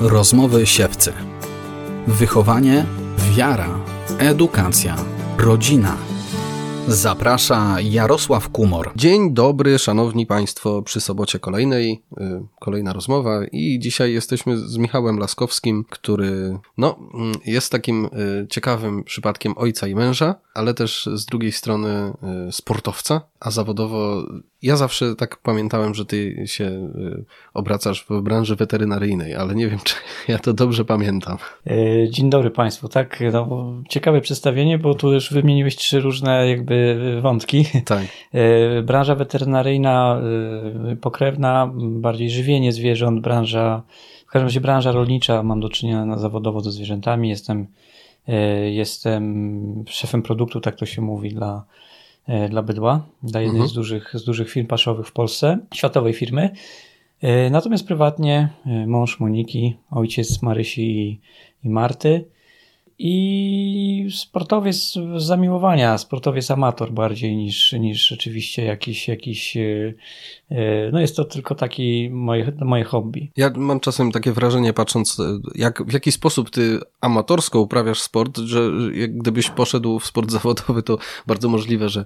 Rozmowy siewcy. Wychowanie, wiara, edukacja, rodzina. Zaprasza Jarosław Kumor. Dzień dobry, szanowni państwo, przy sobocie kolejnej, y, kolejna rozmowa i dzisiaj jesteśmy z Michałem Laskowskim, który no, mm, jest takim y, ciekawym przypadkiem ojca i męża, ale też z drugiej strony y, sportowca, a zawodowo ja zawsze tak pamiętałem, że ty się y, obracasz w branży weterynaryjnej, ale nie wiem, czy ja to dobrze pamiętam. E, dzień dobry Państwu. Tak, no, ciekawe przedstawienie, bo tu już wymieniłeś trzy różne jakby wątki. Tak. E, branża weterynaryjna, e, pokrewna, bardziej żywienie zwierząt, branża, w każdym razie branża rolnicza, mam do czynienia zawodowo ze zwierzętami, jestem, jestem szefem produktu, tak to się mówi, dla dla bydła, dla jednej mhm. z, dużych, z dużych firm paszowych w Polsce, światowej firmy. E, natomiast prywatnie e, mąż Moniki, ojciec Marysi i, i Marty i sportowiec z zamiłowania, sportowiec amator bardziej niż, niż rzeczywiście jakiś, jakiś, e, e, no jest to tylko taki moje, moje hobby. Ja mam czasem takie wrażenie, patrząc e, jak, w jaki sposób ty amatorsko uprawiasz sport, że gdybyś poszedł w sport zawodowy, to bardzo możliwe, że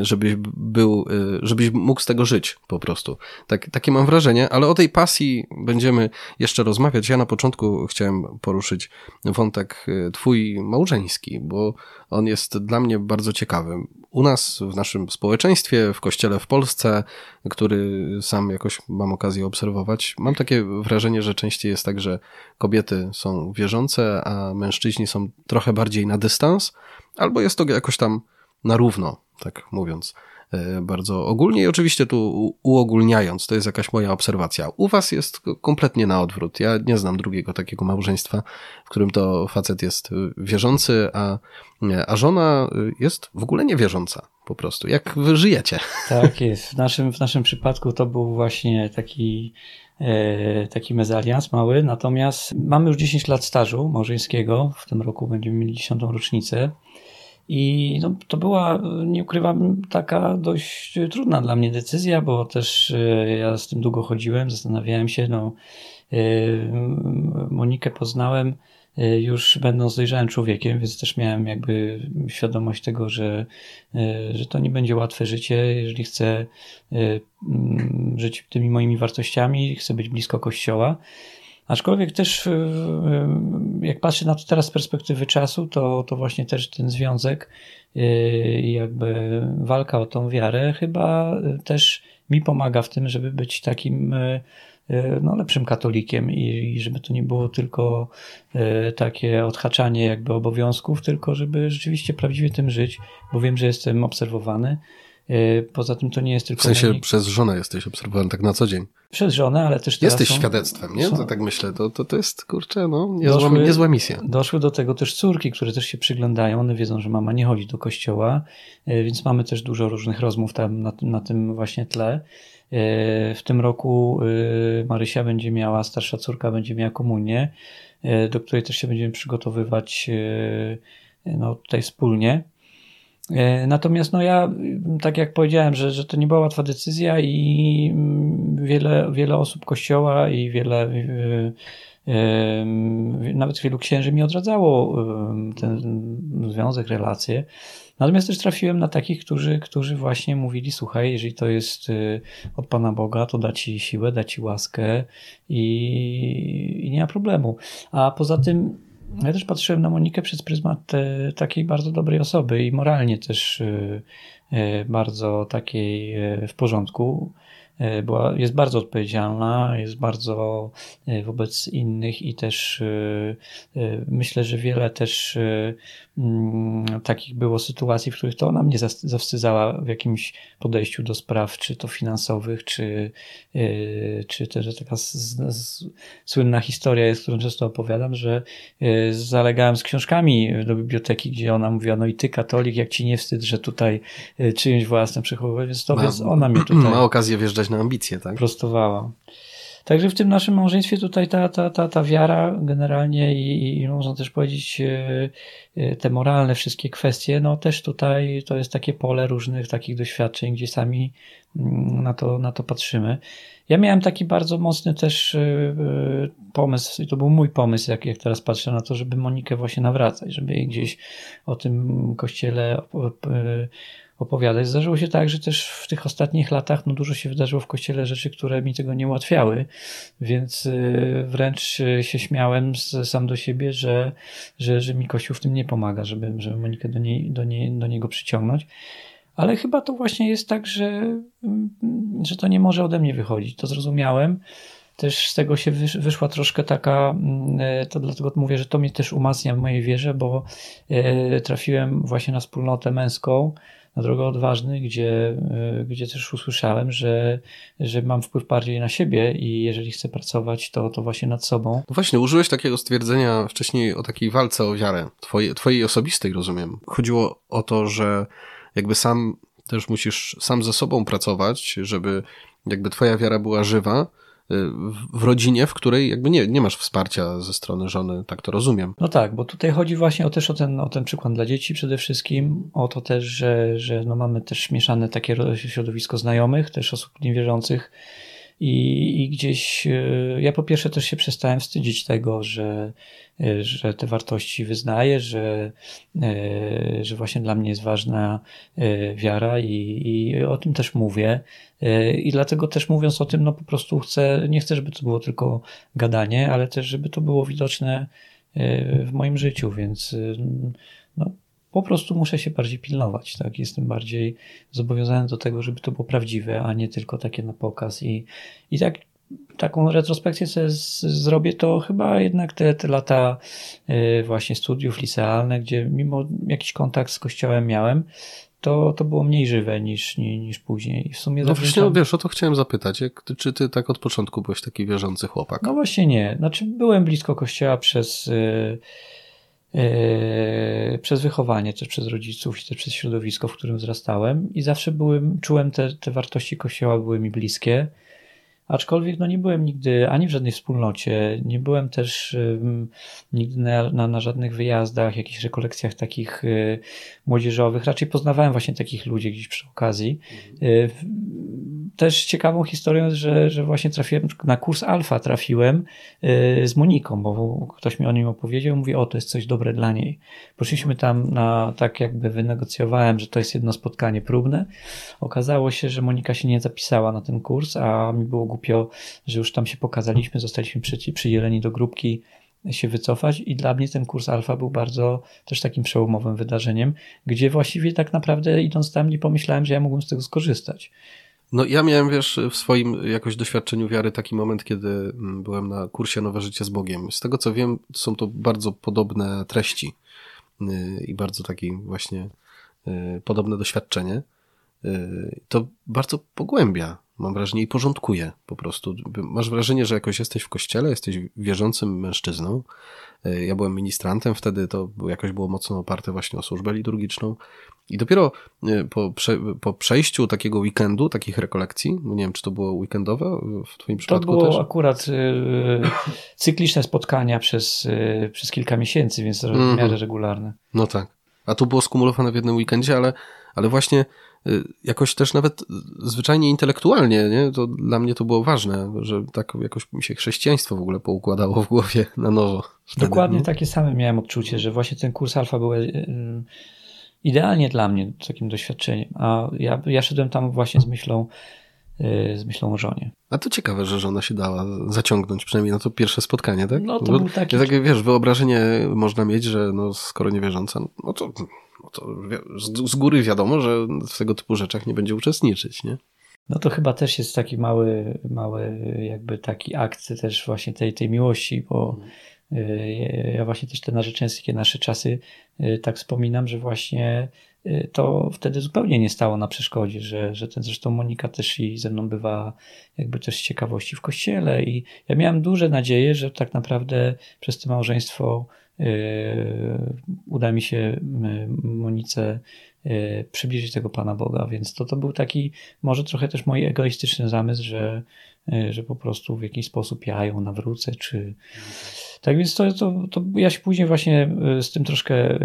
żebyś był, żebyś mógł z tego żyć po prostu. Tak, takie mam wrażenie, ale o tej pasji będziemy jeszcze rozmawiać. Ja na początku chciałem poruszyć wątek twój małżeński, bo on jest dla mnie bardzo ciekawy. U nas, w naszym społeczeństwie, w kościele w Polsce, który sam jakoś mam okazję obserwować, mam takie wrażenie, że częściej jest tak, że kobiety są wierzące, a mężczyźni są trochę bardziej na dystans, albo jest to jakoś tam na równo, tak mówiąc. E, bardzo ogólnie i oczywiście tu uogólniając, to jest jakaś moja obserwacja. U was jest kompletnie na odwrót. Ja nie znam drugiego takiego małżeństwa, w którym to facet jest wierzący, a, a żona jest w ogóle niewierząca po prostu. Jak wy żyjecie? Tak jest. W naszym, w naszym przypadku to był właśnie taki e, taki mezalians mały, natomiast mamy już 10 lat stażu małżeńskiego, w tym roku będziemy mieli 10. rocznicę i no, to była, nie ukrywam, taka dość trudna dla mnie decyzja, bo też e, ja z tym długo chodziłem, zastanawiałem się. No, e, Monikę poznałem e, już będąc dojrzałym człowiekiem, więc też miałem jakby świadomość tego, że, że to nie będzie łatwe życie, jeżeli chcę żyć tymi moimi wartościami, chcę być blisko kościoła. Aczkolwiek też, y, y, jak patrzę na to teraz z perspektywy czasu, to, to właśnie też ten związek y, i jakby walka o tą wiarę chyba też mi pomaga w tym, żeby być takim no, lepszym katolikiem i, i żeby to nie było tylko takie odhaczanie jakby obowiązków, tylko żeby rzeczywiście prawdziwie tym żyć, bo wiem, że jestem obserwowany. E, poza tym to nie jest tylko. W sensie przez żonę jesteś obserwowany tak na co dzień. Przez żonę, ale też Jesteś są, świadectwem, nie? Są, to tak myślę, to, to, to jest kurczę, no, niezła, doszły, niezła misja. Doszły do tego też córki, które też się przyglądają. One wiedzą, że mama nie chodzi do kościoła, e, więc mamy też dużo różnych rozmów tam na, na tym właśnie tle. E, w tym roku Marysia będzie miała, starsza córka będzie miała komunię, do której też się będziemy przygotowywać no, tutaj wspólnie. E, natomiast no ja, tak jak powiedziałem, że, że to nie była łatwa decyzja i mm, wiele, wiele osób kościoła i wiele, e, e, nawet wielu księży mi odradzało ten związek, relacje. Natomiast też trafiłem na takich, którzy, którzy właśnie mówili, słuchaj, jeżeli to jest od Pana Boga, to da Ci siłę, da Ci łaskę i, i nie ma problemu. A poza tym ja też patrzyłem na Monikę przez pryzmat e, takiej bardzo dobrej osoby i moralnie też e, e, bardzo takiej w porządku. Była, jest bardzo odpowiedzialna, jest bardzo wobec innych i też myślę, że wiele też takich było sytuacji, w których to ona mnie zawstydzała w jakimś podejściu do spraw, czy to finansowych, czy, czy też taka z, z, słynna historia jest, którą często opowiadam, że zalegałem z książkami do biblioteki, gdzie ona mówiła, no i ty katolik, jak ci nie wstyd, że tutaj czyjąś własne przechowuje, więc to ma, więc ona mnie tutaj... Ma okazję wjeżdżać na ambicje, tak? Prostowała. Także w tym naszym małżeństwie tutaj ta, ta, ta, ta wiara generalnie i, i można też powiedzieć te moralne wszystkie kwestie, no też tutaj to jest takie pole różnych takich doświadczeń, gdzie sami mm, na to, na to patrzymy. Ja miałem taki bardzo mocny też y, pomysł, i to był mój pomysł, jak, jak teraz patrzę na to, żeby Monikę właśnie nawracać, żeby jej gdzieś o tym kościele y, opowiadać. Zdarzyło się tak, że też w tych ostatnich latach no dużo się wydarzyło w kościele rzeczy, które mi tego nie ułatwiały, więc wręcz się śmiałem sam do siebie, że, że, że mi kościół w tym nie pomaga, żeby, żeby Monikę do, niej, do, niej, do niego przyciągnąć. Ale chyba to właśnie jest tak, że, mm, że to nie może ode mnie wychodzić. To zrozumiałem. Też z tego się wyszła troszkę taka, mm, e, to dlatego mówię, że to mnie też umacnia w mojej wierze, bo e, trafiłem właśnie na wspólnotę męską, na drogę odważnych, gdzie, e, gdzie też usłyszałem, że, że mam wpływ bardziej na siebie i jeżeli chcę pracować, to, to właśnie nad sobą. No właśnie, użyłeś takiego stwierdzenia wcześniej o takiej walce o wiarę, twojej, twojej osobistej, rozumiem. Chodziło o to, że jakby sam też musisz sam ze sobą pracować, żeby jakby twoja wiara była żywa w rodzinie, w której jakby nie, nie masz wsparcia ze strony żony, tak to rozumiem. No tak, bo tutaj chodzi właśnie o też o ten, o ten przykład dla dzieci przede wszystkim, o to też, że, że no mamy też mieszane takie środowisko znajomych, też osób niewierzących, i, I, gdzieś e, ja po pierwsze też się przestałem wstydzić tego, że, e, że te wartości wyznaję, że, e, że właśnie dla mnie jest ważna wiara i, i o tym też mówię. I dlatego też mówiąc o tym, no po prostu chcę, nie chcę, żeby to było tylko gadanie, ale też, żeby to było widoczne w moim życiu, więc no, po prostu muszę się bardziej pilnować, tak? Jestem bardziej zobowiązany do tego, żeby to było prawdziwe, a nie tylko takie na pokaz i, i tak taką retrospekcję sobie z, zrobię, to chyba jednak te, te lata y, właśnie studiów licealne, gdzie mimo jakiś kontakt z kościołem miałem, to, to było mniej żywe niż, niż, niż później. W sumie no właśnie, tam... wiesz, o to chciałem zapytać. Jak, czy ty tak od początku byłeś taki wierzący chłopak? No właśnie nie. Znaczy byłem blisko kościoła przez... Yy, Yy, przez wychowanie, też przez rodziców też przez środowisko, w którym wzrastałem. I zawsze byłem, czułem te, te wartości Kościoła były mi bliskie, aczkolwiek no nie byłem nigdy ani w żadnej wspólnocie, nie byłem też nigdy na, na, na, żadnych wyjazdach, jakichś rekolekcjach takich y, młodzieżowych, raczej poznawałem właśnie takich ludzi gdzieś przy okazji. Y, też ciekawą historią jest, że, że właśnie trafiłem na kurs alfa trafiłem y, z Moniką, bo ktoś mi o nim opowiedział, mówi, o, to jest coś dobre dla niej. Poszliśmy tam na, tak jakby wynegocjowałem, że to jest jedno spotkanie próbne. Okazało się, że Monika się nie zapisała na ten kurs, a mi było głupio, że już tam się pokazaliśmy, zostaliśmy przy, przydzieleni do grupki się wycofać i dla mnie ten kurs alfa był bardzo też takim przełomowym wydarzeniem, gdzie właściwie tak naprawdę idąc tam nie pomyślałem, że ja mógłbym z tego skorzystać. No ja miałem, wiesz, w swoim jakoś doświadczeniu wiary taki moment, kiedy mm, byłem na kursie Nowe Życie z Bogiem. Z tego co wiem, są to bardzo podobne treści y, i bardzo taki właśnie y, podobne doświadczenie. Y, to bardzo pogłębia, mam wrażenie, i porządkuje po prostu. Masz wrażenie, że jakoś jesteś w kościele, jesteś wierzącym mężczyzną, E, ja byłem ministrantem, wtedy to jakoś było mocno oparte właśnie o służbę liturgiczną. I dopiero e, po, prze, po przejściu takiego weekendu, takich rekolekcji, no nie wiem, czy to było weekendowe w Twoim przypadku To było też? akurat y, cykliczne spotkania przez, y, przez kilka miesięcy, więc mm -hmm. w miarę regularne. No tak. A tu było skumulowane w jednym weekendzie, ale, ale właśnie Y, jakoś też nawet zwyczajnie intelektualnie, nie? To dla mnie to było ważne, że tak jakoś mi się chrześcijaństwo w ogóle poukładało w głowie na nowo. Wtedy, Dokładnie nie? takie same miałem odczucie, że właśnie ten kurs alfa był y, idealnie dla mnie takim doświadczeniem, a ja, ja szedłem tam właśnie z myślą y, z myślą o żonie. A to ciekawe, że żona się dała zaciągnąć, przynajmniej na to pierwsze spotkanie, tak? No to Bo, był taki... Takie, wiesz, wyobrażenie można mieć, że no, skoro niewierząca, no to no to z, góry wiadomo, że w tego typu rzeczach nie będzie uczestniczyć, nie? No to chyba też jest taki mały, mały jakby taki akt też właśnie tej, tej miłości, bo mm. ja właśnie też te narzeczeńskie nasze czasy y, tak wspominam, że właśnie y, to wtedy zupełnie nie stało na przeszkodzie, że, że ten zresztą Monika też i ze mną bywa jakby też z ciekawości w kościele i ja miałem duże nadzieje, że tak naprawdę przez to małżeństwo uda mi się yy, Monice przybliżyć tego Pana Boga. Więc to, to był taki, może trochę też mój egoistyczny zamysł, że, że po prostu w jakiś sposób ja ją nawrócę, czy. Tak więc to, to, to ja się później właśnie z tym troszkę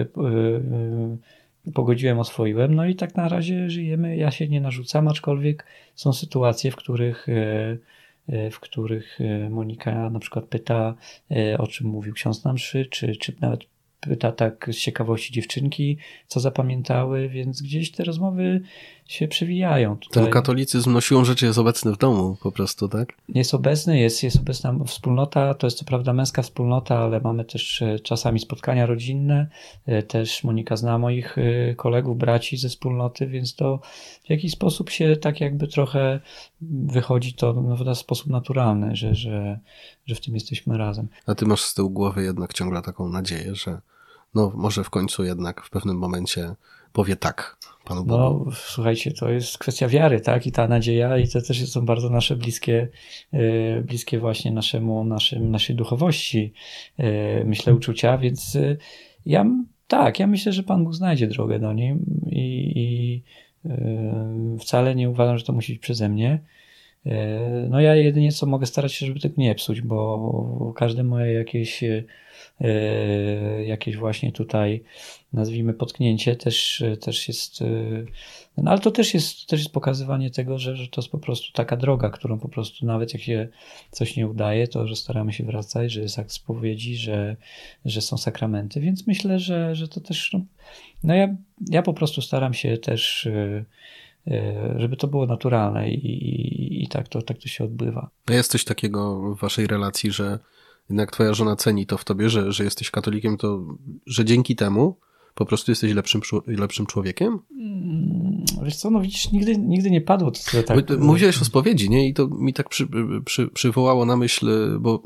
pogodziłem, oswoiłem. No i tak na razie żyjemy. Ja się nie narzucam, aczkolwiek są sytuacje, w których w których Monika na przykład pyta, o czym mówił ksiądz na mszy, czy, czy nawet pyta tak z ciekawości dziewczynki, co zapamiętały, więc gdzieś te rozmowy się przewijają. Tutaj. Ten katolicyzm no siłą rzeczy jest obecny w domu po prostu, tak? Jest obecny, jest, jest obecna wspólnota, to jest co prawda męska wspólnota, ale mamy też e, czasami spotkania rodzinne, e, też Monika zna moich e, kolegów, braci ze wspólnoty, więc to w jakiś sposób się tak jakby trochę wychodzi to w sposób naturalny, że, że, że w tym jesteśmy razem. A ty masz z tyłu głowy jednak ciągle taką nadzieję, że no może w końcu jednak w pewnym momencie powie tak Panu Bogu. No, słuchajcie, to jest kwestia wiary, tak? I ta nadzieja, i to też są bardzo nasze bliskie, e, bliskie właśnie naszemu, naszym, naszej duchowości, e, myślę, uczucia, więc e, ja, tak, ja myślę, że Pan Bóg znajdzie drogę do niej i, i wcale nie uważam, że to musi być przeze mnie. No ja jedynie co mogę starać się, żeby tego nie psuć, bo każde moje jakieś jakieś właśnie tutaj, nazwijmy, potknięcie też, też jest, e, no ale to też jest, też jest pokazywanie tego, że, że to jest po prostu taka droga, którą po prostu nawet jak się coś nie udaje, to że staramy się wracać, że jest akt spowiedzi, że, że są sakramenty, więc myślę, że, że to też, no, no ja, ja po prostu staram się też e, żeby to było naturalne i, i, i, tak, to, tak to się odbywa. A jest coś takiego w waszej relacji, że jednak twoja żona ceni to w tobie, że, że jesteś katolikiem, to że dzięki temu po prostu jesteś lepszym, lepszym człowiekiem? Mm, wiesz co, no widzisz, nigdy, nigdy nie padło to tak. Mówiłeś o spowiedzi, nie? I to mi tak przy, przy, przywołało na myśl, bo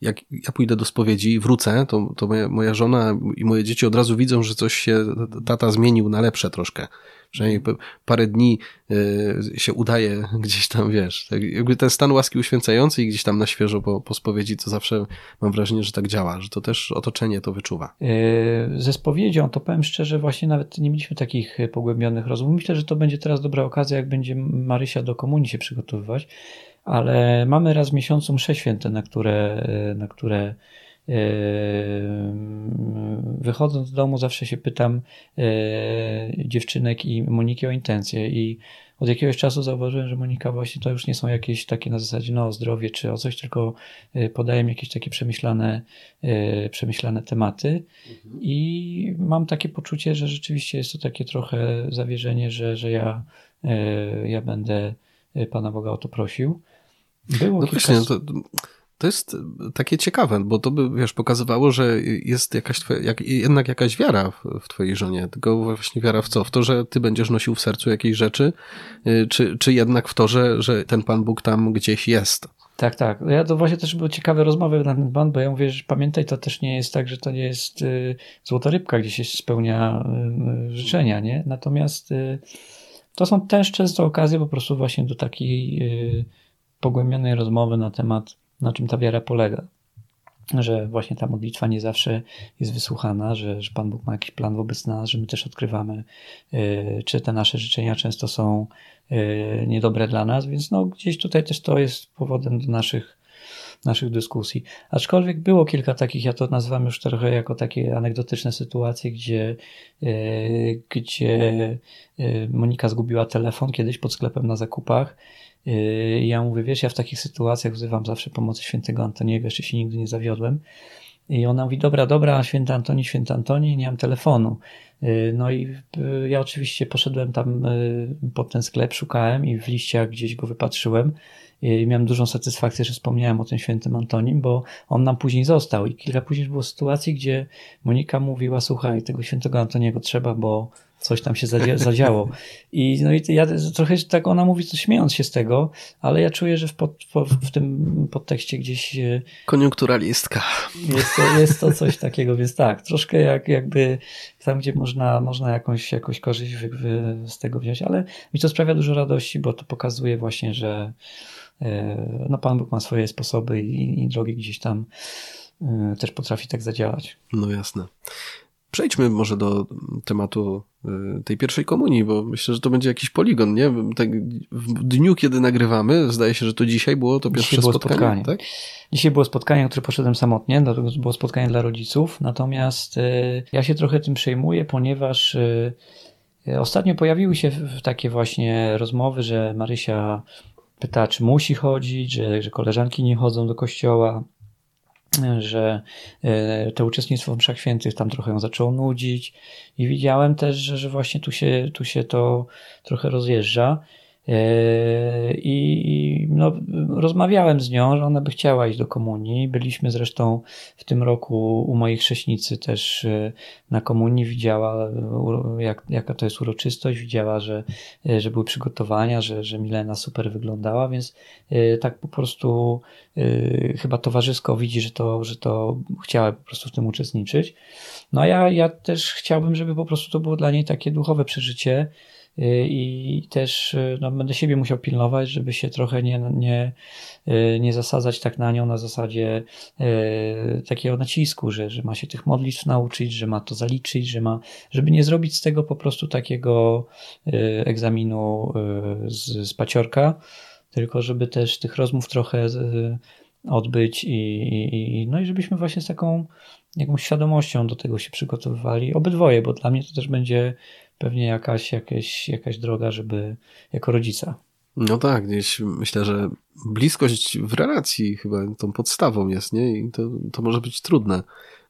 jak ja pójdę do spowiedzi i wrócę, to, to moja, moja żona i moje dzieci od razu widzą, że coś się tata zmienił na lepsze troszkę przynajmniej parę dni e, się udaje gdzieś tam, wiesz, tak jakby ten stan łaski uświęcający i gdzieś tam na świeżo po, po spowiedzi, to zawsze mam wrażenie, że tak działa, że to też otoczenie to wyczuwa. E, ze spowiedzią to powiem szczerze, właśnie nawet nie mieliśmy takich pogłębionych rozmów. Myślę, że to będzie teraz dobra okazja, jak będzie Marysia do komunii się przygotowywać, ale mamy raz w miesiącu msze święte, na które, na które Wychodząc z domu zawsze się pytam e, dziewczynek i Moniki o intencje i od jakiegoś czasu zauważyłem, że Monika właśnie to już nie są jakieś takie na zasadzie no o zdrowie czy o coś, tylko e, podaję jakieś takie przemyślane, przemyślane tematy mhm. i mam takie poczucie, że rzeczywiście jest to takie trochę zawierzenie, że, że ja, ja będę Pana Boga o to prosił. Było no kilka... właśnie, to, to jest takie ciekawe, bo to by, wiesz, pokazywało, że jest jakaś twoja, jak, jednak jakaś wiara w, w twojej żonie. Tylko właśnie wiara w co? W to, że ty będziesz nosił w sercu jakieś rzeczy, y, czy, czy jednak w to, że, że ten Pan Bóg tam gdzieś jest? Tak, tak. Ja to właśnie też były ciekawe rozmowy na ten pan, bo ja mówię, że pamiętaj, to też nie jest tak, że to nie jest y, złota rybka, gdzie się spełnia y, życzenia, nie? Natomiast y, to są też często okazje po prostu właśnie do takiej y, pogłębionej rozmowy na temat na czym ta wiara polega. Że właśnie ta modlitwa nie zawsze jest wysłuchana, że, że Pan Bóg ma jakiś plan wobec nas, że my też odkrywamy, yy, czy te nasze życzenia często są yy, niedobre dla nas, więc no, gdzieś tutaj też to jest powodem do naszych, naszych dyskusji. Aczkolwiek było kilka takich, ja to nazywam już trochę jako takie anegdotyczne sytuacje, gdzie, yy, gdzie Monika zgubiła telefon kiedyś pod sklepem na zakupach ja mówię, wiesz, ja w takich sytuacjach wzywam zawsze pomocy świętego Antoniego, jeszcze się nigdy nie zawiodłem. I ona mówi, dobra, dobra, święty Antoni, święty Antoni, nie mam telefonu. Yy, no i yy, ja oczywiście poszedłem tam pod ten sklep, szukałem i w liściach gdzieś go wypatrzyłem. I miałem dużą satysfakcję, że wspomniałem o tym świętym Antonim, bo on nam później został. I kilka później było sytuacji, gdzie Monika mówiła, słuchaj, tego świętego Antoniego trzeba, bo coś tam się zadziało. I, no i ja trochę tak ona mówi, śmiejąc się z tego, ale ja czuję, że w, pod, w tym podtekście gdzieś. Koniunkturalistka. Jest to, jest to coś takiego, więc tak, troszkę jak, jakby tam, gdzie można, można jakąś, jakąś korzyść wy, wy z tego wziąć, ale mi to sprawia dużo radości, bo to pokazuje właśnie, że e, no, Pan Bóg ma swoje sposoby i, i drogi gdzieś tam e, też potrafi tak zadziałać. No jasne. Przejdźmy może do tematu y, tej pierwszej komunii, bo myślę, że to będzie jakiś poligon, nie? Tak w dniu, kiedy nagrywamy, zdaje się, że to dzisiaj było to pierwsze było spotkanie, spotkanie. Tak? Dzisiaj było spotkanie, na które poszedłem samotnie, dlatego było spotkanie dla rodziców, natomiast y, ja się trochę tym przejmuję, ponieważ y, ostatnio pojawiły się takie właśnie rozmowy, że Marysia pyta, czy musi chodzić, że, że koleżanki nie chodzą do kościoła, że e, to uczestnictwo w mszach świętych tam trochę ją zaczęło nudzić i widziałem też, że, że właśnie tu się, tu się to trochę rozjeżdża. E, I no, rozmawiałem z nią, że ona by chciała iść do komunii. Byliśmy zresztą w tym roku u mojej chrześnicy też e, na komunii. Widziała, jak, jaka to jest uroczystość, widziała, że, że były przygotowania, że, że Milena super wyglądała, więc tak po prostu chyba towarzysko widzi, że to, że to chciała po prostu w tym uczestniczyć. No a ja, ja też chciałbym, żeby po prostu to było dla niej takie duchowe przeżycie i też y, no, będę siebie musiał pilnować, żeby się trochę nie, nie, y, nie zasadzać tak na nią na zasadzie takiego nacisku, że, że ma się tych modlitw nauczyć, że ma to zaliczyć, że ma, żeby nie zrobić z tego po prostu takiego egzaminu z, z paciorka, tylko żeby też tych rozmów trochę odbyć i, i, no i żebyśmy właśnie z taką jakąś świadomością do tego się przygotowywali. Obydwoje, bo dla mnie to też będzie pewnie jakaś, jakaś, jakaś droga, żeby jako rodzica. No tak, gdzieś myślę, że bliskość w relacji chyba tą podstawą jest, nie? I to, to może być trudne,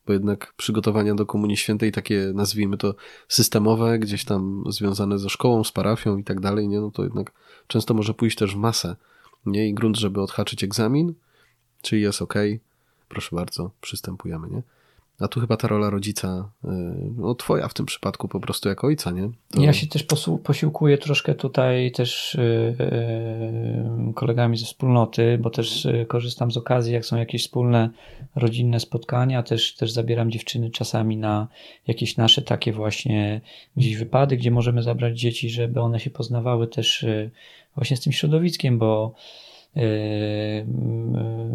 bo jednak przygotowania do Komunii Świętej, takie nazwijmy to systemowe, gdzieś tam związane ze szkołą, z parafią i tak dalej, nie? No to jednak często może pójść też w masę, nie? I grunt, żeby odhaczyć egzamin, czyli jest ok, proszę bardzo, przystępujemy, nie? A tu chyba ta rola rodzica, y, no twoja w tym przypadku po prostu jako ojca, nie? To... Ja się też posiłkuję troszkę tutaj też yy, kolegami ze wspólnoty, bo też y, korzystam z okazji, jak są jakieś wspólne rodzinne spotkania, też, też zabieram dziewczyny czasami na jakieś nasze takie właśnie gdzieś wypady, gdzie możemy zabrać dzieci, żeby one się poznawały też właśnie z tym środowiskiem, bo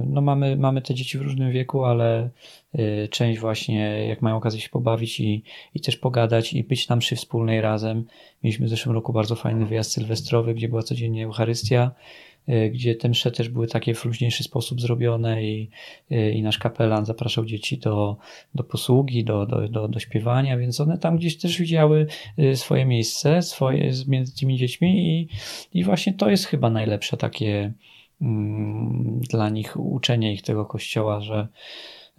no mamy, mamy te dzieci w różnym wieku, ale yy, część właśnie, jak mają okazję się pobawić i, i też pogadać i być na mszy wspólnej razem. Mieliśmy w zeszłym roku bardzo fajny wyjazd sylwestrowy, gdzie była codziennie Eucharystia, yy, gdzie te msze też były takie w luźniejszy sposób zrobione i, i nasz kapelan zapraszał dzieci do, do posługi, do, do, do, do śpiewania, więc one tam gdzieś też widziały swoje miejsce swoje, między tymi dziećmi i, i właśnie to jest chyba najlepsze takie Mm, dla nich uczenie ich tego kościoła, że,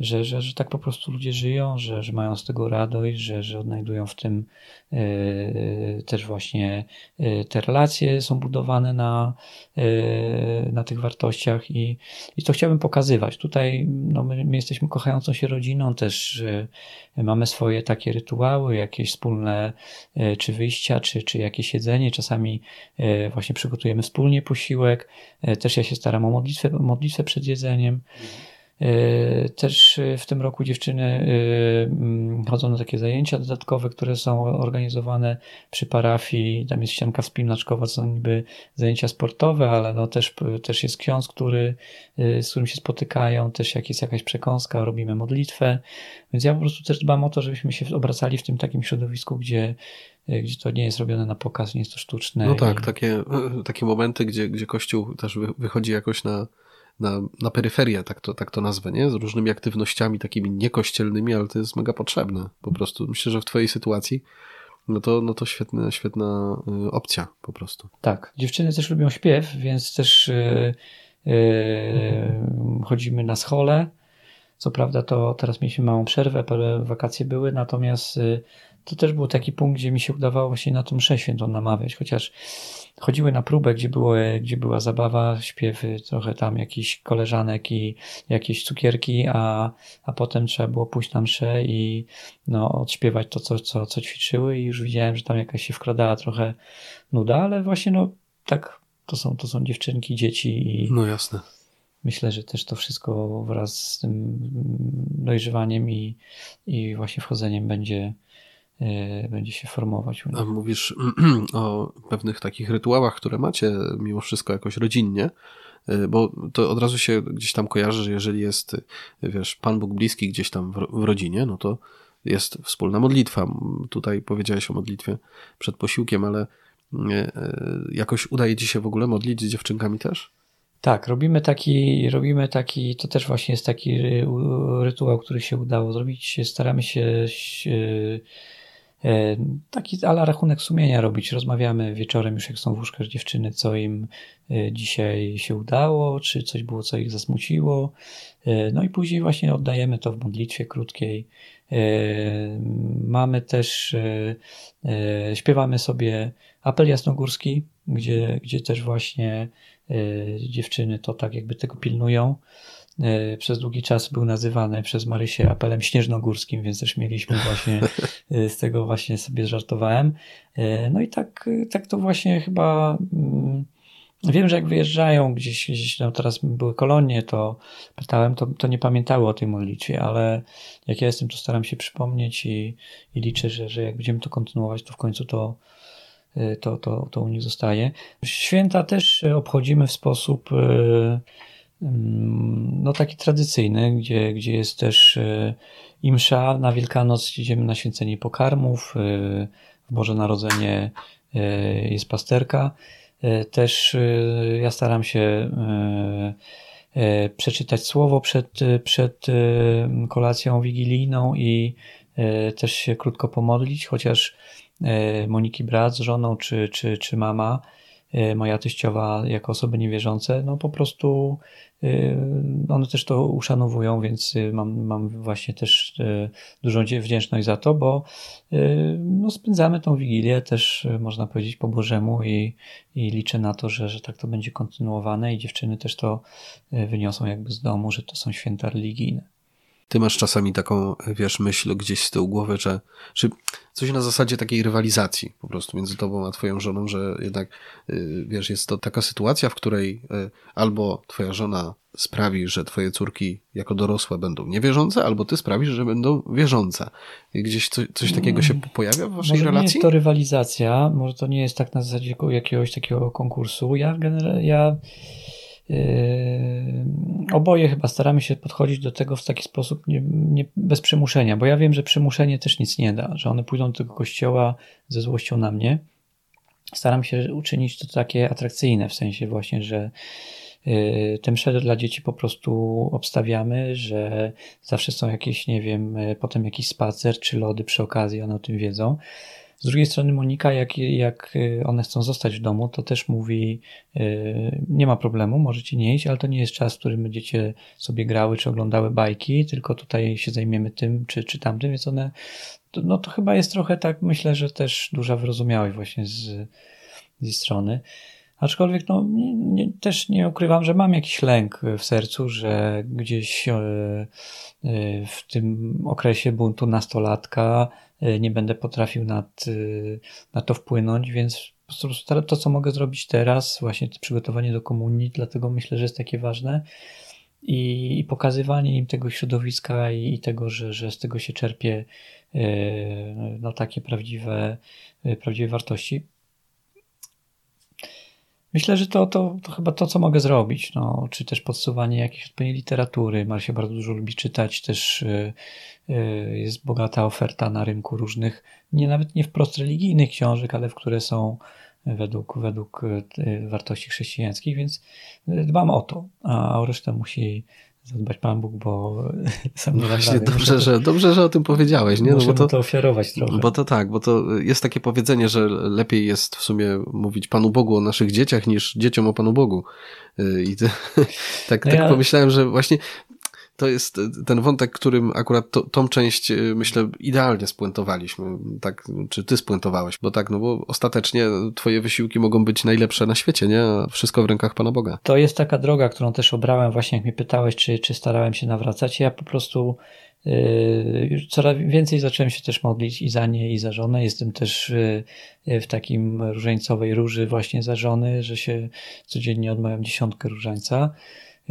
że, że, że tak po prostu ludzie żyją, że, że mają z tego radość, że, że odnajdują w tym yy, też właśnie yy, te relacje są budowane na, yy, na tych wartościach i, i to chciałbym pokazywać. Tutaj no, my, my jesteśmy kochającą się rodziną, też mamy swoje takie rytuały, jakieś wspólne czy wyjścia, czy, czy jakieś jedzenie. Czasami właśnie przygotujemy wspólnie posiłek. Też ja się staram o modlitwę, modlitwę przed jedzeniem. E, też e, w tym roku dziewczyny e, mm, chodzą na takie zajęcia dodatkowe, które są organizowane przy parafii. Tam jest ścianka wspinaczkowa, są niby zajęcia sportowe, ale no też, też jest ksiądz, który, z którym się spotykają, też jak jest jakaś przekąska, robimy modlitwę. Więc ja po prostu też dbam o to, żebyśmy się obracali w tym takim środowisku, gdzie gdzie to nie jest robione na pokaz, nie jest to sztuczne. No tak, i... takie, takie momenty, gdzie, gdzie Kościół też wychodzi jakoś na, na, na peryferię, tak to, tak to nazwę, nie? Z różnymi aktywnościami takimi niekościelnymi, ale to jest mega potrzebne. Po prostu myślę, że w twojej sytuacji no to, no to świetna, świetna y, opcja po prostu. Tak. Dziewczyny też lubią śpiew, więc też yy, yy, chodzimy na scholę. Co prawda to teraz mieliśmy małą przerwę, parę wakacje były, natomiast yy, to też był taki punkt, gdzie mi się udawało się na tą mszę świętą namawiać, chociaż chodziły na próbę, gdzie, było, gdzie była zabawa, śpiewy, trochę tam jakichś koleżanek i jakieś cukierki, a, a potem trzeba było pójść na mszę i no, odśpiewać to, co, co, co ćwiczyły i już widziałem, że tam jakaś się wkradała trochę nuda, ale właśnie no tak, to są, to są dziewczynki, dzieci i... No jasne. Myślę, że też to wszystko wraz z tym dojrzewaniem i, i właśnie wchodzeniem będzie, będzie się formować. A mówisz o pewnych takich rytuałach, które macie mimo wszystko jakoś rodzinnie, e, bo to od razu się gdzieś tam kojarzy, że jeżeli jest, wiesz, Pan Bóg bliski gdzieś tam w, rodzinie, no to jest wspólna modlitwa. Tutaj powiedziałeś o modlitwie przed posiłkiem, ale jakoś udaje ci się w ogóle modlić z dziewczynkami też? Tak, robimy taki, robimy taki, to też właśnie jest taki rytuał, który się udało zrobić. Staramy się E, taki ala rachunek sumienia robić. Rozmawiamy wieczorem już jak są w łóżkach dziewczyny, co im e, dzisiaj się udało, czy coś było, co ich zasmuciło. E, no i później właśnie oddajemy to w modlitwie krótkiej. Mamy też, śpiewamy sobie apel jasnogórski, gdzie, gdzie też właśnie dziewczyny to tak jakby tego pilnują. E, przez długi czas był nazywany przez Marysię apelem śnieżnogórskim, więc też mieliśmy właśnie, e, z tego właśnie sobie żartowałem. E, no i tak, tak to właśnie chyba mm, Wiem, że jak wyjeżdżają gdzieś, gdzieś no teraz były kolonie, to pytałem, to, to nie pamiętały o tej modlitwie, ale jak ja jestem, to staram się przypomnieć i, i liczę, że, że jak będziemy to kontynuować, to w końcu to, to, to, to u nich zostaje. Święta też obchodzimy w sposób no taki tradycyjny, gdzie, gdzie jest też e, imsza. Na Wielkanoc idziemy na święcenie pokarmów, e, w Boże Narodzenie e, jest pasterka. Też ja staram się przeczytać słowo przed, przed kolacją wigilijną i też się krótko pomodlić, chociaż Moniki brat z żoną czy, czy, czy mama, moja teściowa jako osoby niewierzące, no po prostu Y, one też to uszanowują, więc y, mam, mam właśnie też y, dużą wdzięczność za to, bo no, spędzamy tą wigilię też, można powiedzieć, po Bożemu i, i liczę na to, że, że tak to będzie kontynuowane i dziewczyny też to wyniosą jakby z domu, że to są święta religijne. Ty masz czasami taką, wiesz, myśl gdzieś z tyłu głowy, że, czy coś na zasadzie takiej rywalizacji po prostu między tobą a twoją żoną, że jednak, y, wiesz, jest to taka sytuacja, w której y, albo twoja żona sprawi, że twoje córki jako dorosłe będą niewierzące, albo ty sprawisz, że będą wierzące. Gdzieś coś, coś takiego się pojawia w waszej może relacji? nie jest to rywalizacja, może to nie jest tak na zasadzie jakiegoś takiego konkursu. Ja generalnie, ja oboje chyba staramy się podchodzić do tego w taki sposób nie, nie, bez przymuszenia, bo ja wiem, że przymuszenie też nic nie da, że one pójdą do tego kościoła ze złością na mnie. Staram się uczynić to takie atrakcyjne, w sensie właśnie, że yy, te msze dla dzieci po prostu obstawiamy, że zawsze są jakieś, nie wiem, yy, potem jakiś spacer czy lody przy okazji, one o tym wiedzą. Z drugiej strony Monika, jak, jak y, one chcą zostać w domu, to też mówi, yy, nie ma problemu, możecie nie iść, ale to nie jest czas, w którym będziecie sobie grały czy oglądały bajki, tylko tutaj się zajmiemy tym czy, czy tamtym, więc one, no to chyba jest trochę tak, myślę, że też duża wyrozumiałość właśnie z, z jej strony. Aczkolwiek no, nie, też nie ukrywam, że mam jakiś lęk w sercu, że gdzieś e, w tym okresie buntu nastolatka nie będę potrafił nad, na to wpłynąć, więc po prostu to, co mogę zrobić teraz, właśnie przygotowanie do komunii, dlatego myślę, że jest takie ważne i, i pokazywanie im tego środowiska i, i, tego, że, że z tego się czerpie no, takie prawdziwe, prawdziwe wartości. Myślę, że to, to, to chyba to, co mogę zrobić. No, czy też podsuwanie jakiejś odpowiedniej literatury. Marsia bardzo dużo lubi czytać, też y, y, jest bogata oferta na rynku różnych, nie nawet nie wprost religijnych książek, ale w które są według, według y, wartości chrześcijańskich, więc dbam o to, a o resztę musi zadbać Pan Bóg, bo sam nie Właśnie dobrze, że, dobrze, że o tym powiedziałeś. Nie? Muszę no bo to, to ofiarować trochę. Bo to tak, bo to jest takie powiedzenie, że lepiej jest w sumie mówić Panu Bogu o naszych dzieciach niż dzieciom o Panu Bogu. Y, I to, tak, no tak ja... pomyślałem, że właśnie to jest ten wątek, którym akurat to, tą część, y, myślę, idealnie spuentowaliśmy. Tak, czy ty spuentowałeś? Bo tak, no bo ostatecznie twoje wysiłki mogą być najlepsze na świecie, nie? Wszystko w rękach Pana Boga. To jest taka droga, którą też obrałem właśnie, jak mnie pytałeś, czy, czy starałem się nawracać. Ja po prostu Yy, coraz więcej zacząłem się też modlić i za nie, i za żonę. Jestem też w takim różańcowej róży właśnie za żony, że się codziennie odmawiam dziesiątkę różańca.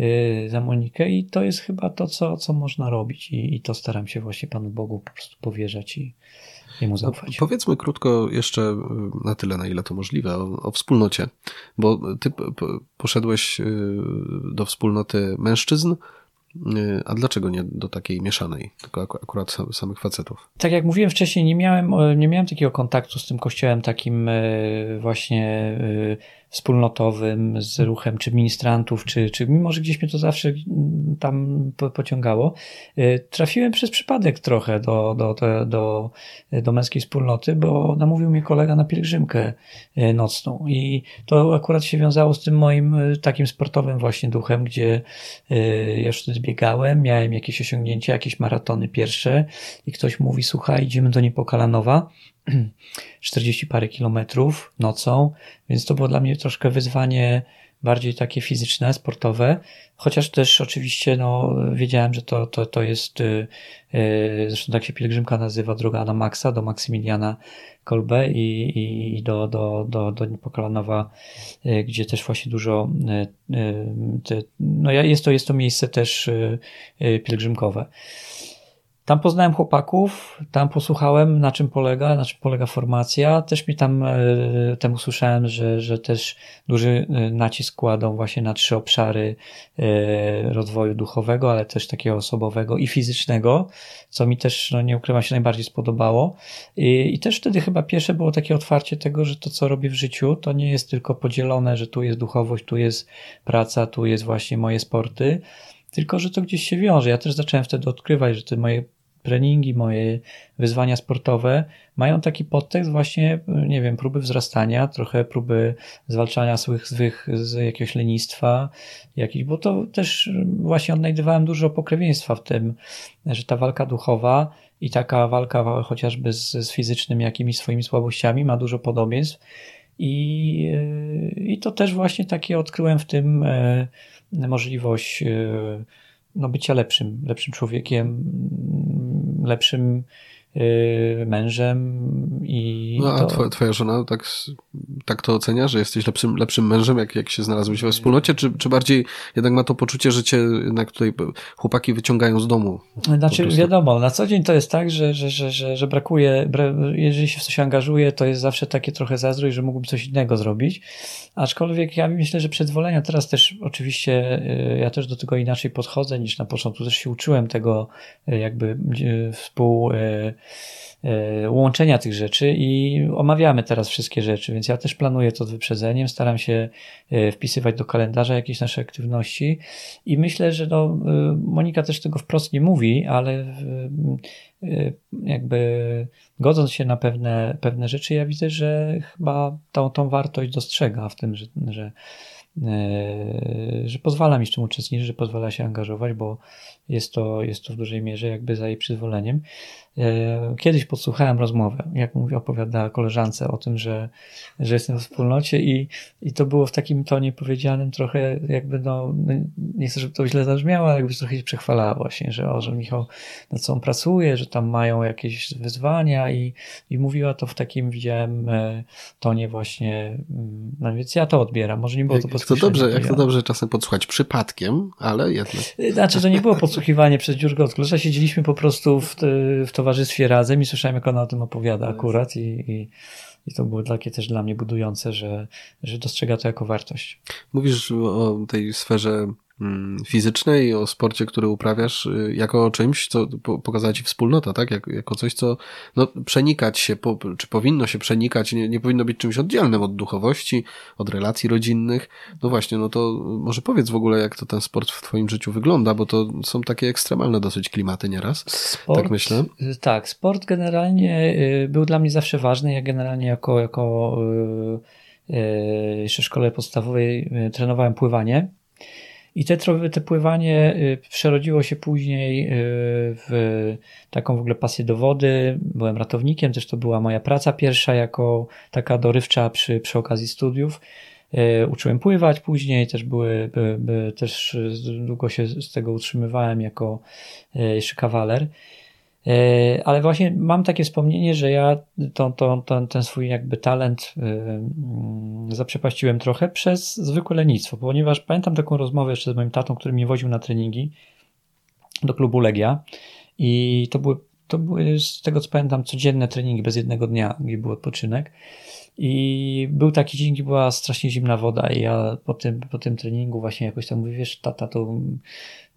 Y, za Monikę i to jest chyba to, co, co można robić i, i to staram się właśnie Panu Bogu po prostu powierzać i Jemu zaufać. No, powiedzmy krótko jeszcze y, na tyle, na ile to możliwe, o, o wspólnocie, bo ty poszedłeś y, do wspólnoty mężczyzn, a dlaczego nie do takiej mieszanej, tylko akurat samych facetów? Tak jak mówiłem wcześniej, nie miałem, nie miałem takiego kontaktu z tym kościołem takim właśnie wspólnotowym, z ruchem czy ministrantów, czy, czy mimo, że gdzieś mnie to zawsze tam pociągało. Trafiłem przez przypadek trochę do, do, do, do, do męskiej wspólnoty, bo namówił mnie kolega na pielgrzymkę nocną i to akurat się wiązało z tym moim takim sportowym właśnie duchem, gdzie wtedy biegałem, miałem jakieś osiągnięcia, jakieś maratony pierwsze i ktoś mówi, słuchaj, idziemy do Niepokalanowa, 40 parę kilometrów nocą, więc to było dla mnie troszkę wyzwanie bardziej takie fizyczne, sportowe, chociaż też oczywiście no, wiedziałem, że to, to, to jest, yy, zresztą tak się pielgrzymka nazywa, droga na Maxa, do Maksymiliana Kolbe i, i, i do, do, do, do Niepokalanowa, yy, gdzie też właśnie dużo, yy, te, no jest to, jest to miejsce też pielgrzymkowe. Tam poznałem chłopaków, tam posłuchałem, na czym polega, na czym polega formacja. Też mi tam, e, tam usłyszałem, że, że też duży e, nacisk kładą właśnie na trzy obszary e, rozwoju duchowego, ale też takiego osobowego i fizycznego, co mi też, no nie ukrywam się, najbardziej spodobało. I, I też wtedy chyba pierwsze było takie otwarcie tego, że to, co robię w życiu, to nie jest tylko podzielone, że tu jest duchowość, tu jest praca, tu jest właśnie moje sporty, tylko że to gdzieś się wiąże. Ja też zacząłem wtedy odkrywać, że te moje treningi, moje wyzwania sportowe mają taki podtekst właśnie, nie wiem, próby wzrastania, trochę próby zwalczania swoich zwych z jakiegoś lenistwa, jakiś, bo to też właśnie odnajdywałem dużo pokrewieństwa w tym, że ta walka duchowa i taka walka chociażby z, z fizycznymi jakimiś swoimi słabościami ma dużo podobieństw i, i to też właśnie takie odkryłem w tym e, możliwość e, no, bycia lepszym, lepszym człowiekiem, lepszym mężem i. No a to... twoja, żona tak, tak to ocenia, że jesteś lepszym, lepszym mężem, jak, jak się znalazłeś we wspólnocie, czy, czy bardziej jednak ma to poczucie, że cię jednak tutaj chłopaki wyciągają z domu? Znaczy, wiadomo, na co dzień to jest tak, że, że, że, że, że brakuje, jeżeli się w coś angażuje, to jest zawsze takie trochę zazdrość, że mógłbym coś innego zrobić. Aczkolwiek ja myślę, że przyzwolenia teraz też oczywiście y, ja też do tego inaczej podchodzę niż na początku. Też się uczyłem tego y, jakby y, współ łączenia tych rzeczy i omawiamy teraz wszystkie rzeczy, więc ja też planuję to z wyprzedzeniem, staram się wpisywać do kalendarza jakieś nasze aktywności i myślę, że no, Monika też tego wprost nie mówi, ale jakby godząc się na pewne, pewne rzeczy, ja widzę, że chyba tą, tą wartość dostrzega w tym, że, że, e, że pozwala mi w tym uczestniczyć, że pozwala się angażować, bo jest to, jest to w dużej mierze jakby za jej przyzwoleniem. E, kiedyś podsłuchałem rozmowę, jak mówi, opowiadała koleżance o tym, że, że jestem w wspólnocie i, i to było w takim tonie powiedzianym trochę jakby, no, no nie chcę, żeby to źle zabrzmiało, ale jakby trochę się przechwalała właśnie, że o, że Michał nad sobą pracuje, że tam mają jakieś wyzwania i, i mówiła to w takim, widziałem, e, tonie właśnie, mm, no więc ja to odbieram, może nie było to jak to dobrze, Jak to dobrze czasem podsłuchać przypadkiem, ale jednak. Znaczy, to nie było podsłuchiwanie przez dziurkę od klucza, siedzieliśmy po prostu w, w towarzystwie razem i słyszałem, jak ona o tym opowiada akurat i, i, i to było takie też dla mnie budujące, że, że dostrzega to jako wartość. Mówisz o tej sferze fizycznej, o sporcie, który uprawiasz, y, jako czymś, co pokazała ci wspólnota, tak? Jak, jako coś, co no, przenikać się, po, czy powinno się przenikać, nie, nie powinno być czymś oddzielnym od duchowości, od relacji rodzinnych. No właśnie, no to może powiedz w ogóle, jak to ten sport w twoim życiu wygląda, bo to są takie ekstremalne dosyć klimaty nieraz. Sport, tak myślę. Tak, sport generalnie y, był dla mnie zawsze ważny. Ja generalnie jako, jako y, jeszcze w szkole podstawowej trenowałem pływanie i te, te pływanie y, przerodziło się później y, w taką w ogóle pasję do wody. Byłem ratownikiem, też to była moja praca pierwsza jako taka dorywcza przy, przy okazji studiów. Y, uczyłem pływać później, też były, by, by, też długo się z tego utrzymywałem jako jeszcze kawaler. E, ale właśnie mam takie wspomnienie, że ja to, to, to, ten swój jakby talent e, mm, zaprzepaściłem trochę przez zwykłe lenistwo, ponieważ pamiętam taką rozmowę jeszcze z moim tatą, który mnie woził na treningi do klubu Legia i to były to były z tego co pamiętam codzienne treningi bez jednego dnia, gdzie był odpoczynek. I był taki dzień, gdzie była strasznie zimna woda i ja po tym, po tym treningu właśnie jakoś tam mówię, wiesz, tata, to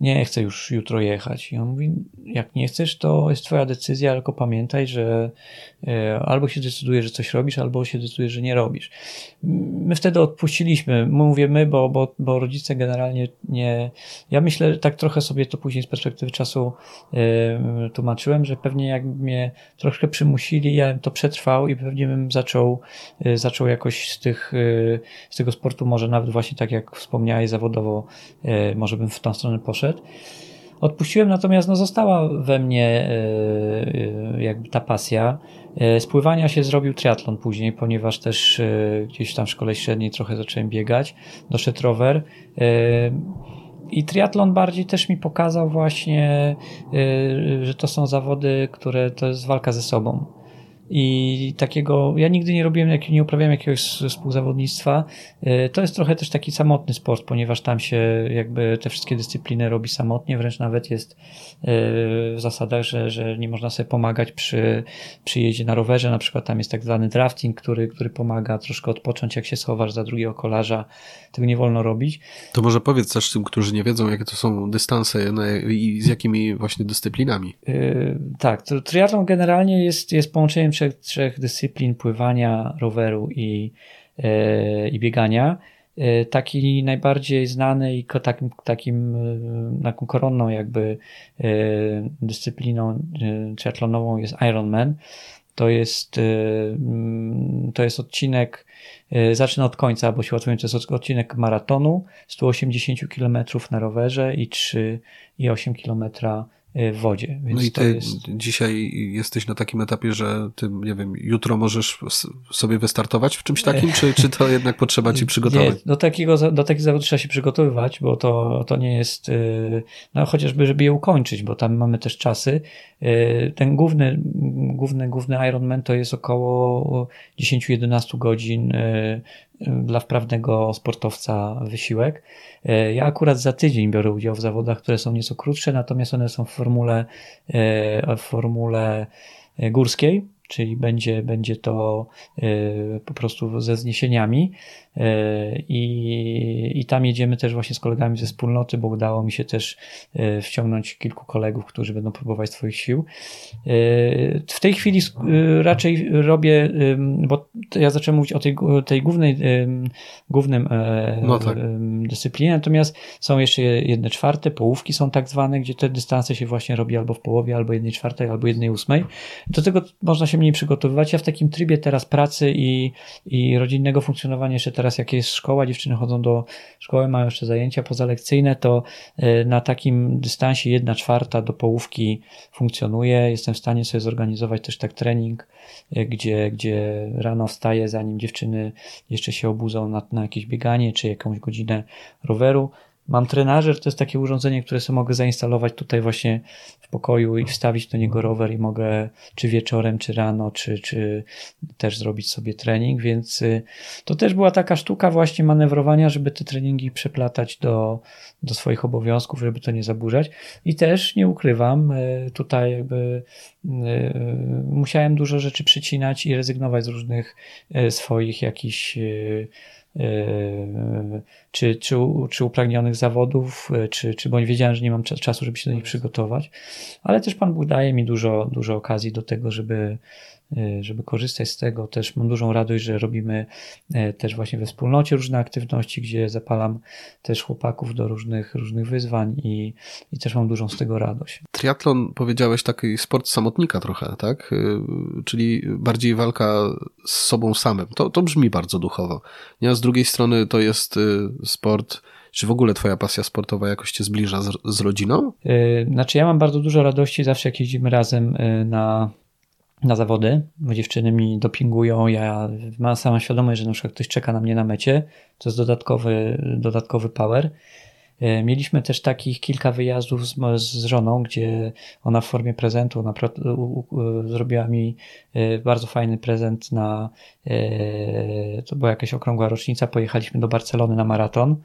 nie chcę już jutro jechać. I on mówi, jak nie chcesz, to jest twoja decyzja, tylko pamiętaj, że e, albo się decydujesz, że coś robisz, albo się decydujesz, że nie robisz. My wtedy odpuściliśmy, mówię my, bo, bo, bo rodzice generalnie nie... Ja myślę, tak trochę sobie to później z perspektywy czasu yy, tłumaczyłem, że pewnie jakby mnie troszkę przymusili, ja bym to przetrwał i pewnie bym zaczął, zaczął jakoś z tych, yy, z tego sportu, może nawet właśnie tak jak wspomniałeś, zawodowo, może bym w tą stronę poszedł. Odpuściłem, natomiast no, została we mnie jakby ta pasja. Z pływania się zrobił triatlon później, ponieważ też gdzieś tam w szkole średniej trochę zacząłem biegać. Doszedł rower. I triatlon bardziej też mi pokazał właśnie, że to są zawody, które to jest walka ze sobą i takiego, ja nigdy nie robiłem, nie uprawiałem jakiegoś współzawodnictwa. Y, to jest trochę też taki samotny sport, ponieważ tam się jakby te wszystkie dyscypliny robi samotnie, wręcz nawet jest y, w zasadach, że, że nie można sobie pomagać przy, przy jeździe na rowerze, na przykład tam jest tak zwany drafting, który, który pomaga troszkę odpocząć, jak się schowasz za drugiego kolarza, tego nie wolno robić. To może powiedz też tym, którzy nie wiedzą, jakie to są dystanse i z jakimi właśnie dyscyplinami. Yy, tak, to triatlon generalnie jest, jest połączeniem trzech, trzech dyscyplin pływania, roweru i, yy, i biegania. Yy, taki najbardziej znany i takim, takim taką koronną jakby dyscypliną triatlonową jest Ironman. To jest, to jest odcinek E, zacznę od końca, bo się łatwiej, to jest odcinek maratonu, 180 km na rowerze i 3,8 km w wodzie. No i ty jest... dzisiaj jesteś na takim etapie, że ty, nie wiem, jutro możesz sobie wystartować w czymś takim, czy, czy to jednak potrzeba ci przygotować? Nie, do takiego, do takich zawodów trzeba się przygotowywać, bo to, to nie jest, y, no chociażby, żeby je ukończyć, bo tam mamy też czasy. Y, ten główny, główny, główny Ironman to jest około 10-11 godzin dla wprawnego sportowca wysiłek. E, ja akurat za tydzień biorę udział w zawodach, które są nieco krótsze, natomiast one są w formule, e, w formule e, górskiej, czyli będzie, będzie to po prostu ze zniesieniami. E, I, I tam jedziemy też właśnie z kolegami ze wspólnoty, bo udało mi się też e, wciągnąć kilku kolegów, którzy będą próbować swoich sił. E, w tej chwili raczej robię, bo ja zacząłem mówić o tej, tej głównej, głównym no tak. dyscyplinie, natomiast są jeszcze jedne czwarte, połówki są tak zwane, gdzie te dystanse się właśnie robi albo w połowie, albo jednej czwartej, albo jednej ósmej. Do tego można się mniej przygotowywać. Ja w takim trybie teraz pracy i, i rodzinnego funkcjonowania jeszcze teraz teraz jak jest szkoła, dziewczyny chodzą do szkoły, mają jeszcze zajęcia pozalekcyjne, to e, na takim dystansie jedna czwarta do połówki funkcjonuje. Jestem w stanie sobie zorganizować też tak trening, e, gdzie, gdzie rano wstaję, zanim dziewczyny jeszcze się obudzą na, na jakieś bieganie, czy jakąś godzinę roweru. Mam trenażer, to jest takie urządzenie, które sobie mogę zainstalować tutaj właśnie w pokoju i wstawić do niego rower i mogę czy wieczorem, czy rano, czy, czy też zrobić sobie trening, więc y, to też była taka sztuka właśnie manewrowania, żeby te treningi przeplatać do, do swoich obowiązków, żeby to nie zaburzać. I też nie ukrywam, y, tutaj jakby y, musiałem dużo rzeczy przycinać i rezygnować z różnych swoich jakichś czy, czy, czy upragnionych zawodów, yy, czy, czy bądź wiedziałem, że nie mam czasu, żeby się do nich przygotować, ale też Pan Bóg daje mi dużo, dużo okazji do tego, żeby, Y, żeby korzystać z tego. Też mam dużą radość, że robimy też właśnie we wspólnocie różne aktywności, gdzie zapalam też chłopaków do różnych, różnych wyzwań i, i też mam dużą z tego radość. Triatlon powiedziałeś taki sport samotnika trochę, tak? Y, czyli bardziej walka z sobą samym. To, to brzmi bardzo duchowo. Nie? A z drugiej strony to jest sport czy w ogóle twoja pasja sportowa jakoś cię zbliża z, z rodziną? Znaczy ja mam bardzo dużo radości zawsze jak jeździmy razem na na zawody, bo dziewczyny mi dopingują, ja mam sama świadomość, że na przykład ktoś czeka na mnie na mecie, to jest dodatkowy, dodatkowy power. Mieliśmy też takich kilka wyjazdów z, z żoną, gdzie ona w formie prezentu naprawdę zrobiła mi bardzo fajny prezent na, to była jakaś okrągła rocznica, pojechaliśmy do Barcelony na maraton.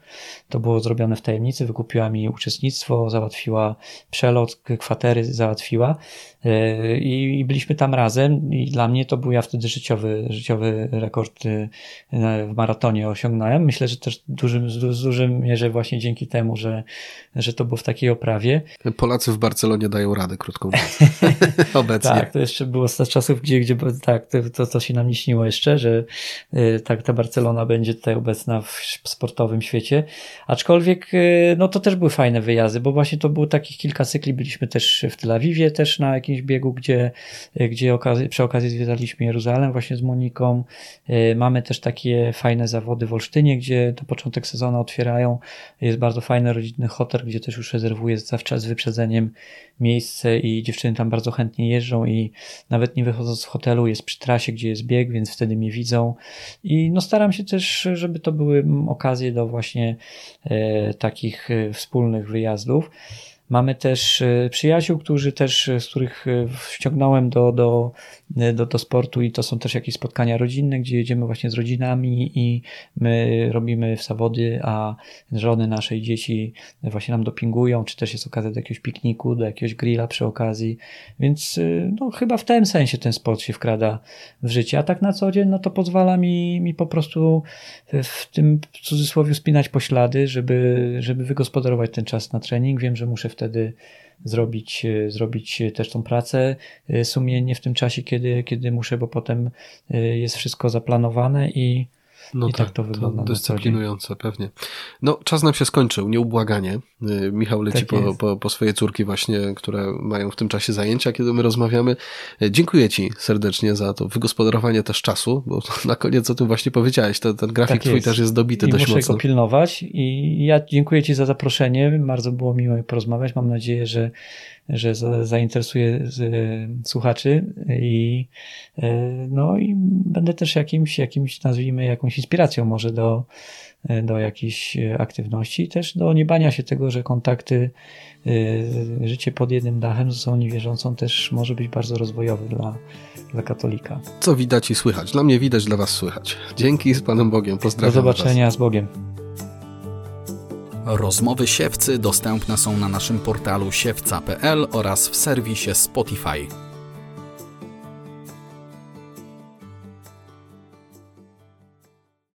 To było zrobione w tajemnicy, wykupiła mi uczestnictwo, załatwiła przelot, kwatery załatwiła i byliśmy tam razem i dla mnie to był ja wtedy życiowy, życiowy rekord w maratonie osiągnąłem. Myślę, że też dużym, z dużym mierze właśnie dzięki temu, że, że to było w takiej oprawie. Polacy w Barcelonie dają radę, krótką Obecnie. Tak, to jeszcze było z czasów, gdzie, gdzie tak, to, to się nam nie śniło jeszcze, że y, tak ta Barcelona będzie tutaj obecna w sportowym świecie. Aczkolwiek, no to też były fajne wyjazdy, bo właśnie to było takich kilka cykli. Byliśmy też w Tel Awiwie, też na jakimś biegu, gdzie, y, gdzie okazji, przy okazji zwiedzaliśmy Jeruzalem właśnie z Moniką. Mamy też takie fajne zawody w Olsztynie, gdzie to początek sezonu otwierają. Jest bardzo fajny rodzinny hotel, gdzie też już rezerwuję zawsze z wyprzedzeniem miejsce i dziewczyny tam bardzo chętnie jeżdżą i nawet nie wychodząc z hotelu jest przy trasie, gdzie jest bieg, więc wtedy mnie widzą. I no staram się też, żeby to były okazje do właśnie e, takich e, wspólnych wyjazdów. Mamy też e, przyjaciół, którzy też, e, z których e, ściągnąłem do, do, do, do sportu i to są też jakieś spotkania rodzinne, gdzie jedziemy właśnie z rodzinami i my robimy w zawody, a żony naszej dzieci właśnie nam dopingują, czy też jest okazja do jakiegoś pikniku, do jakiegoś grilla przy okazji, więc no, chyba w tym sensie ten sport się wkrada w życie, a tak na co dzień no to pozwala mi, mi po prostu w tym cudzysłowie spinać poślady, żeby, żeby wygospodarować ten czas na trening. Wiem, że muszę w wtedy zrobić, e, zrobić też tą pracę e, sumiennie w tym czasie, kiedy, kiedy muszę, bo potem e, jest wszystko zaplanowane i no I tak, tak to wygląda. To dyscyplinujące, pewnie. No, czas nam się skończył, nieubłaganie. Y, Michał leci tak po, po, po, swoje córki właśnie, które mają w tym czasie zajęcia, kiedy my rozmawiamy. Y, dziękuję Ci serdecznie za to wygospodarowanie też czasu, bo na koniec o tym właśnie powiedziałeś. Ten, ten grafik tak Twój też jest dobity I dość muszę mocno. go pilnować i ja dziękuję Ci za zaproszenie. Bardzo było miło porozmawiać. Mam nadzieję, że że zainteresuje słuchaczy i no i będę też jakimś, jakimś nazwijmy jakąś inspiracją może do, do jakiejś aktywności i też do niebania się tego, że kontakty, e, życie pod jednym dachem z osobą niewierzącą też może być bardzo rozwojowy dla, dla katolika. Co widać i słychać? Dla mnie widać, dla was słychać. Dzięki z Panem Bogiem. Pozdrawiam Do zobaczenia was. z Bogiem. Rozmowy Siewcy dostępne są na naszym portalu siewca.pl oraz w serwisie Spotify.